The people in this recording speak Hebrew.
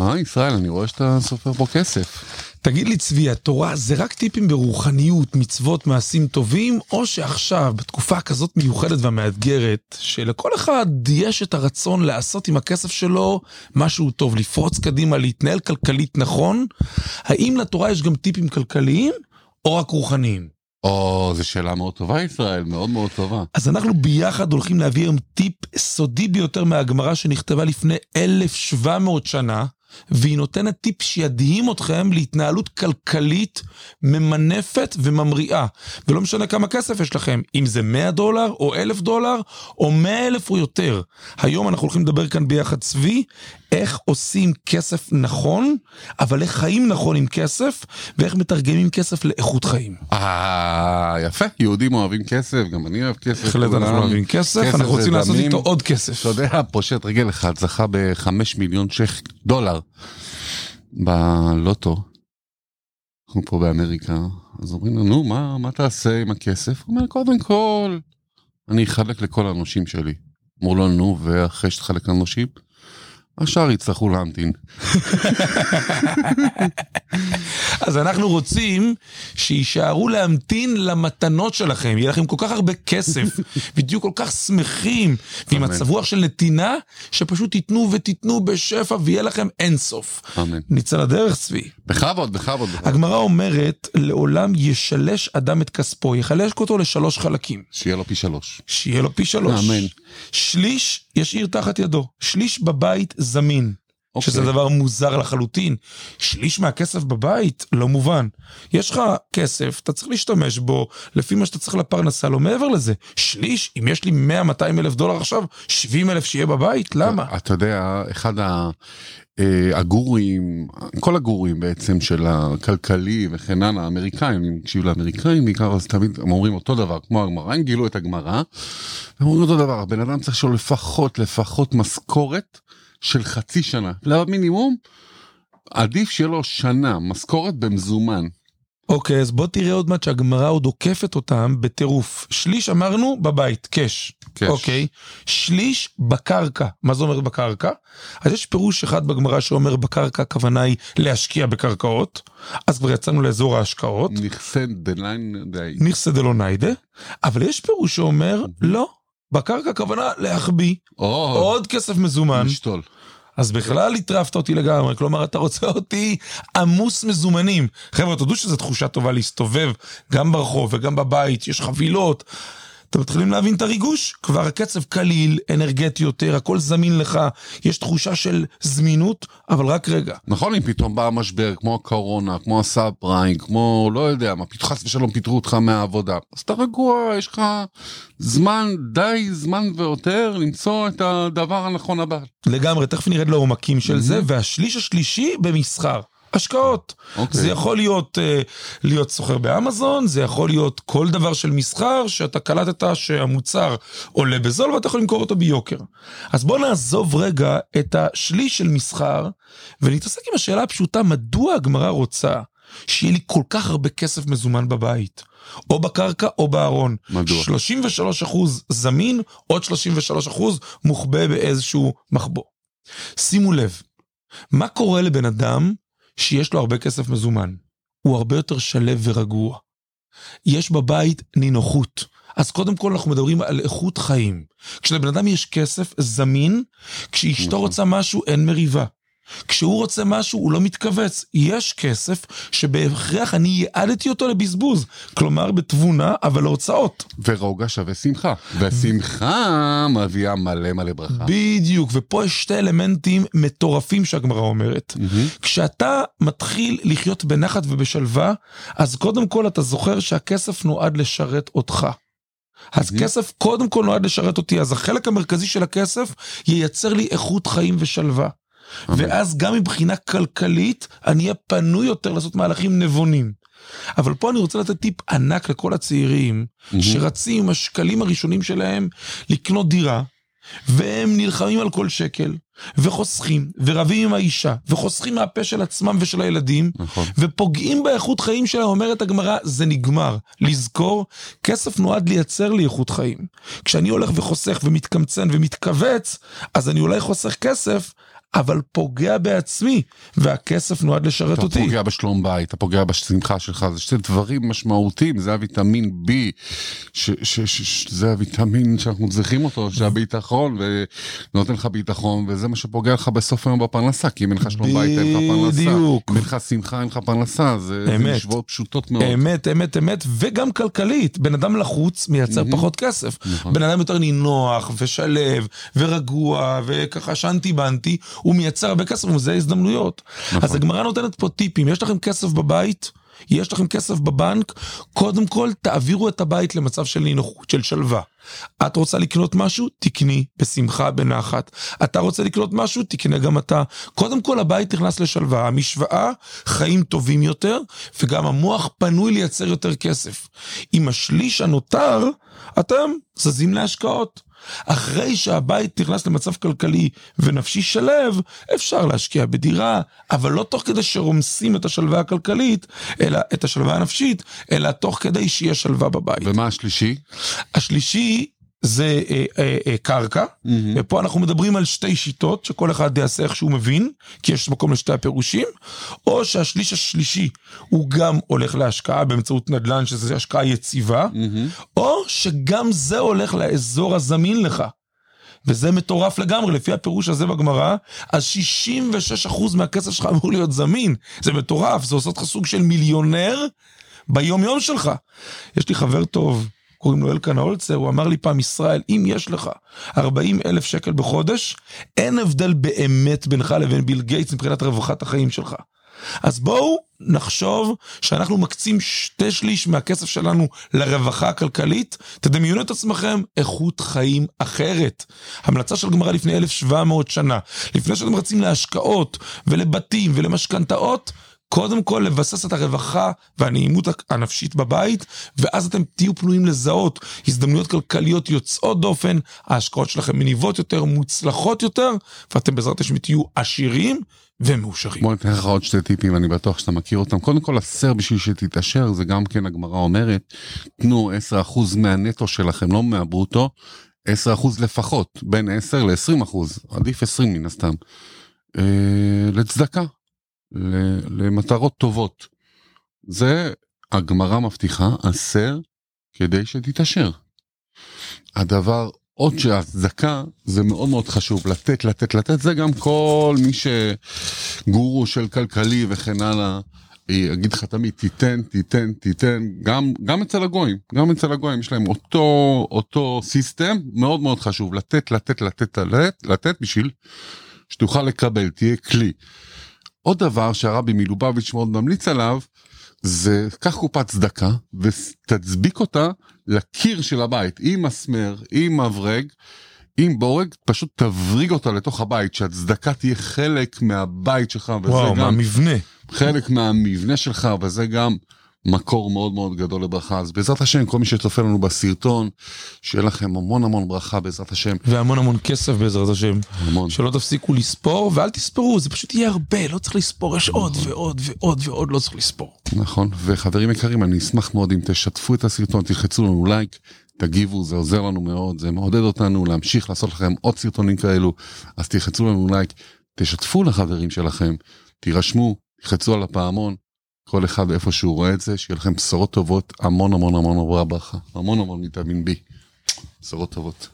אה, ישראל, אני רואה שאתה סופר פה כסף. תגיד לי, צבי, התורה זה רק טיפים ברוחניות, מצוות, מעשים טובים, או שעכשיו, בתקופה כזאת מיוחדת והמאתגרת, שלכל אחד יש את הרצון לעשות עם הכסף שלו משהו טוב, לפרוץ קדימה, להתנהל כלכלית נכון, האם לתורה יש גם טיפים כלכליים, או רק רוחניים? או, זו שאלה מאוד טובה, ישראל, מאוד מאוד טובה. אז אנחנו ביחד הולכים להביא היום טיפ סודי ביותר מהגמרא שנכתבה לפני 1,700 שנה, והיא נותנת טיפ שידהים אתכם להתנהלות כלכלית ממנפת וממריאה. ולא משנה כמה כסף יש לכם, אם זה 100 דולר או 1,000 דולר או 100 אלף או יותר. היום אנחנו הולכים לדבר כאן ביחד, צבי, איך עושים כסף נכון, אבל איך חיים נכון עם כסף, ואיך מתרגמים כסף לאיכות חיים. אה, יפה, יהודים אוהבים כסף, גם אני אוהב כסף. בהחלט אנחנו אוהבים כסף, כסף אנחנו רוצים לעשות. איתו עוד כסף. אתה יודע, פושט רגל אחד זכה בחמש מיליון שייח דולר בלוטו. אנחנו פה באמריקה, אז אומרים לו, נו, מה, מה תעשה עם הכסף? הוא אומר, קודם כל, אני אחלק לכל הנושים שלי. אמרו לו, נו, ואחרי שתחלק לנושים? השאר יצטרכו להמתין. אז אנחנו רוצים שיישארו להמתין למתנות שלכם, יהיה לכם כל כך הרבה כסף, ותהיו כל כך שמחים, ועם. מצב רוח של נתינה, שפשוט תיתנו ותיתנו בשפע ויהיה לכם אינסוף. אמן. נצא לדרך, צבי. בכבוד, בכבוד. בכבוד. הגמרא אומרת, לעולם ישלש אדם את כספו, יחלש אותו לשלוש חלקים. שיהיה לו פי שלוש. שיהיה לו פי שלוש. אמן. שליש ישאיר תחת ידו, שליש בבית זמין. אוקיי. שזה דבר מוזר לחלוטין. שליש מהכסף בבית, לא מובן. יש לך כסף, אתה צריך להשתמש בו לפי מה שאתה צריך לפרנסה, לא מעבר לזה. שליש, אם יש לי 100-200 אלף דולר עכשיו, 70 אלף שיהיה בבית, למה? אתה יודע, אחד ה- אה, הגורים, כל הגורים בעצם של הכלכלי וכן הלאה, האמריקאים, אם תקשיב לאמריקאים בעיקר, אז תמיד הם אומרים אותו דבר, כמו הגמרא, הם גילו את הגמרא, הם אומרים אותו דבר, הבן אדם צריך לו לפחות, לפחות משכורת של חצי שנה, למינימום, עדיף שיהיה לו שנה, משכורת במזומן. אוקיי, אז בוא תראה עוד מעט שהגמרא עוד עוקפת אותם בטירוף. שליש אמרנו בבית, cash. cash. אוקיי. שליש בקרקע. מה זה אומר בקרקע? אז יש פירוש אחד בגמרא שאומר בקרקע, הכוונה היא להשקיע בקרקעות. אז כבר יצאנו לאזור ההשקעות. נכסי דלא ניידי. נכסי דלא ניידי. אבל יש פירוש שאומר, לא. בקרקע הכוונה להחביא. או, עוד כסף מזומן. לשתול. אז בכלל הטרפת אותי לגמרי, כלומר אתה רוצה אותי עמוס מזומנים. חבר'ה, תודו שזו תחושה טובה להסתובב גם ברחוב וגם בבית, יש חבילות. אתם מתחילים להבין את הריגוש? כבר הקצב קליל, אנרגטי יותר, הכל זמין לך, יש תחושה של זמינות, אבל רק רגע. נכון אם פתאום בא המשבר כמו הקורונה כמו הסאב פריים כמו לא יודע מה חס ושלום פיטרו אותך מהעבודה אז אתה רגוע יש לך זמן די זמן ויותר למצוא את הדבר הנכון הבא. לגמרי, תכף נרד לעומקים של זה, והשליש השלישי במסחר. השקעות. אוקיי. זה יכול להיות אה, להיות סוחר באמזון, זה יכול להיות כל דבר של מסחר שאתה קלטת שהמוצר עולה בזול ואתה יכול למכור אותו ביוקר. אז בוא נעזוב רגע את השליש של מסחר ונתעסק עם השאלה הפשוטה, מדוע הגמרא רוצה שיהיה לי כל כך הרבה כסף מזומן בבית? או בקרקע או בארון. מדוע? 33 אחוז זמין, עוד 33 אחוז מוחבא באיזשהו מחבוא. שימו לב, מה קורה לבן אדם שיש לו הרבה כסף מזומן? הוא הרבה יותר שלו ורגוע. יש בבית נינוחות. אז קודם כל אנחנו מדברים על איכות חיים. כשלבן אדם יש כסף זמין, כשאשתו נכון. רוצה משהו אין מריבה. כשהוא רוצה משהו הוא לא מתכווץ. יש כסף שבהכרח אני ייעדתי אותו לבזבוז. כלומר בתבונה אבל להוצאות. ורוגע שווה שמחה ושמחה מביאה מלא מלא ברכה. בדיוק, ופה יש שתי אלמנטים מטורפים שהגמרא אומרת. מהמם. כשאתה מתחיל לחיות בנחת ובשלווה, אז קודם כל אתה זוכר שהכסף נועד לשרת אותך. אז. כסף קודם כל נועד לשרת אותי, אז החלק המרכזי של הכסף ייצר לי איכות חיים ושלווה. ואז גם מבחינה כלכלית, אני אהיה פנוי יותר לעשות מהלכים נבונים. אבל פה אני רוצה לתת טיפ ענק לכל הצעירים. שרצים עם השקלים הראשונים שלהם לקנות דירה, והם נלחמים על כל שקל, וחוסכים, ורבים עם האישה, וחוסכים מהפה של עצמם ושל הילדים, נכון. ופוגעים באיכות חיים שלהם, אומרת הגמרא, זה נגמר. לזכור, כסף נועד לייצר לי איכות חיים. כשאני הולך וחוסך ומתקמצן ומתכווץ, אז אני אולי חוסך כסף, אבל פוגע בעצמי, והכסף נועד לשרת אתה אותי. פוגע בשלום בית, אתה פוגע בשמחה שלך, זה שני דברים משמעותיים, זה הוויטמין B, ש- ש- ש- זה הוויטמין שאנחנו צריכים אותו, שהביטחון, ונותן לך ביטחון, וזה מה שפוגע לך בסוף היום בפרנסה, כי אם אין לך שלום בית, אין לך פרנסה. בדיוק. אם אין לך שמחה, אין לך פרנסה, זה זה. משוואות פשוטות מאוד. אמת, אמת, אמת, וגם כלכלית. בן אדם לחוץ מייצר פחות כסף. נכון. בן אדם יותר נינוח ושלב ורגוע וככה שנתי בנתי, הוא מייצר הרבה כסף ומזה הזדמנויות. נכון. אז הגמרא נותנת פה טיפים, יש לכם כסף בבית? יש לכם כסף בבנק, קודם כל תעבירו את הבית למצב של נינוחות, של שלווה. את רוצה לקנות משהו? תקני בשמחה, בנחת. אתה רוצה לקנות משהו? תקנה גם אתה. קודם כל הבית נכנס לשלווה. המשוואה, חיים טובים יותר, וגם המוח פנוי לייצר יותר כסף. עם השליש הנותר, אתם זזים להשקעות. אחרי שהבית נכנס למצב כלכלי ונפשי שלב, אפשר להשקיע בדירה, אבל לא תוך כדי שרומסים את השלווה הכלכלית, אלא את השלווה הנפשית, אלא תוך כדי שיהיה שלווה בבית. ומה השלישי? השלישי זה אה, אה, אה, קרקע, ופה אנחנו מדברים על שתי שיטות, שכל אחד יעשה איך שהוא מבין, כי יש מקום לשתי הפירושים, או שהשליש השלישי הוא גם הולך להשקעה באמצעות נדל"ן, שזה השקעה יציבה, או שגם זה הולך לאזור הזמין לך. וזה מטורף לגמרי, לפי הפירוש הזה בגמרא, אז 66% מהכסף שלך אמור להיות זמין. זה מטורף, זה עושה אותך סוג של מיליונר ביום יום שלך. יש לי חבר טוב, קוראים לו אלקנה הולצר, הוא אמר לי פעם, ישראל, אם יש לך 40 אלף שקל בחודש, אין הבדל באמת בינך לבין ביל גייטס מבחינת רווחת החיים שלך. אז בואו נחשוב שאנחנו מקצים שתי שליש מהכסף שלנו לרווחה הכלכלית, תדמיינו את עצמכם איכות חיים אחרת. המלצה של גמרא לפני 1,700 שנה, לפני שאתם רצים להשקעות ולבתים ולמשכנתאות, קודם כל לבסס את הרווחה והנעימות הנפשית בבית, ואז אתם תהיו פנויים לזהות הזדמנויות כלכליות יוצאות דופן, ההשקעות שלכם מניבות יותר, מוצלחות יותר, ואתם בעזרת השם תהיו עשירים ומאושרים. בוא ניתן לך עוד שתי טיפים, אני בטוח שאתה מכיר אותם. קודם כל, הסר בשביל שתתעשר, זה גם כן הגמרא אומרת, תנו 10% מהנטו שלכם, לא מהברוטו, 10% לפחות, בין 10 ל-20%, עדיף 20 מן הסתם, אה, לצדקה, למטרות טובות. זה הגמרא מבטיחה, הסר כדי שתתעשר. הדבר, עוד שהצדקה זה מאוד מאוד חשוב, לתת, לתת, לתת, זה גם כל מי שגורו של כלכלי וכן הלאה, יגיד לך תמיד תיתן, תיתן, תיתן, גם, גם אצל הגויים, גם אצל הגויים יש להם אותו, אותו סיסטם, מאוד מאוד חשוב, לתת, לתת, לתת, לתת, לתת בשביל שתוכל לקבל, תהיה כלי. עוד דבר שהרבי מלובביץ' מאוד ממליץ עליו, זה קח קופת צדקה ותצביק אותה לקיר של הבית, עם מסמר, עם מברג, עם בורג, פשוט תבריג אותה לתוך הבית, שהצדקה תהיה חלק מהבית שלך, וזה וואו, גם מהמבנה. חלק מהמבנה שלך, וזה גם מקור מאוד מאוד גדול לברכה. אז בעזרת השם, כל מי שצופה לנו בסרטון, שיהיה לכם המון המון ברכה בעזרת השם. והמון המון כסף בעזרת השם. המון. שלא תפסיקו לספור, ואל תספרו, זה פשוט יהיה הרבה, לא צריך לספור, יש עוד ועוד ועוד ועוד, לא צריך לספור. נכון, וחברים יקרים, אני אשמח מאוד אם תשתפו את הסרטון, תלחצו לנו לייק, תגיבו, זה עוזר לנו מאוד, זה מעודד אותנו להמשיך לעשות לכם עוד סרטונים כאלו, אז תלחצו לנו לייק, תשתפו לחברים שלכם, תירשמו, תלחצו על הפעמון, כל אחד איפה שהוא רואה את זה, שיהיה לכם בשורות טובות, המון המון המון ברכה, המון המון ויטמין בי, בשורות טובות.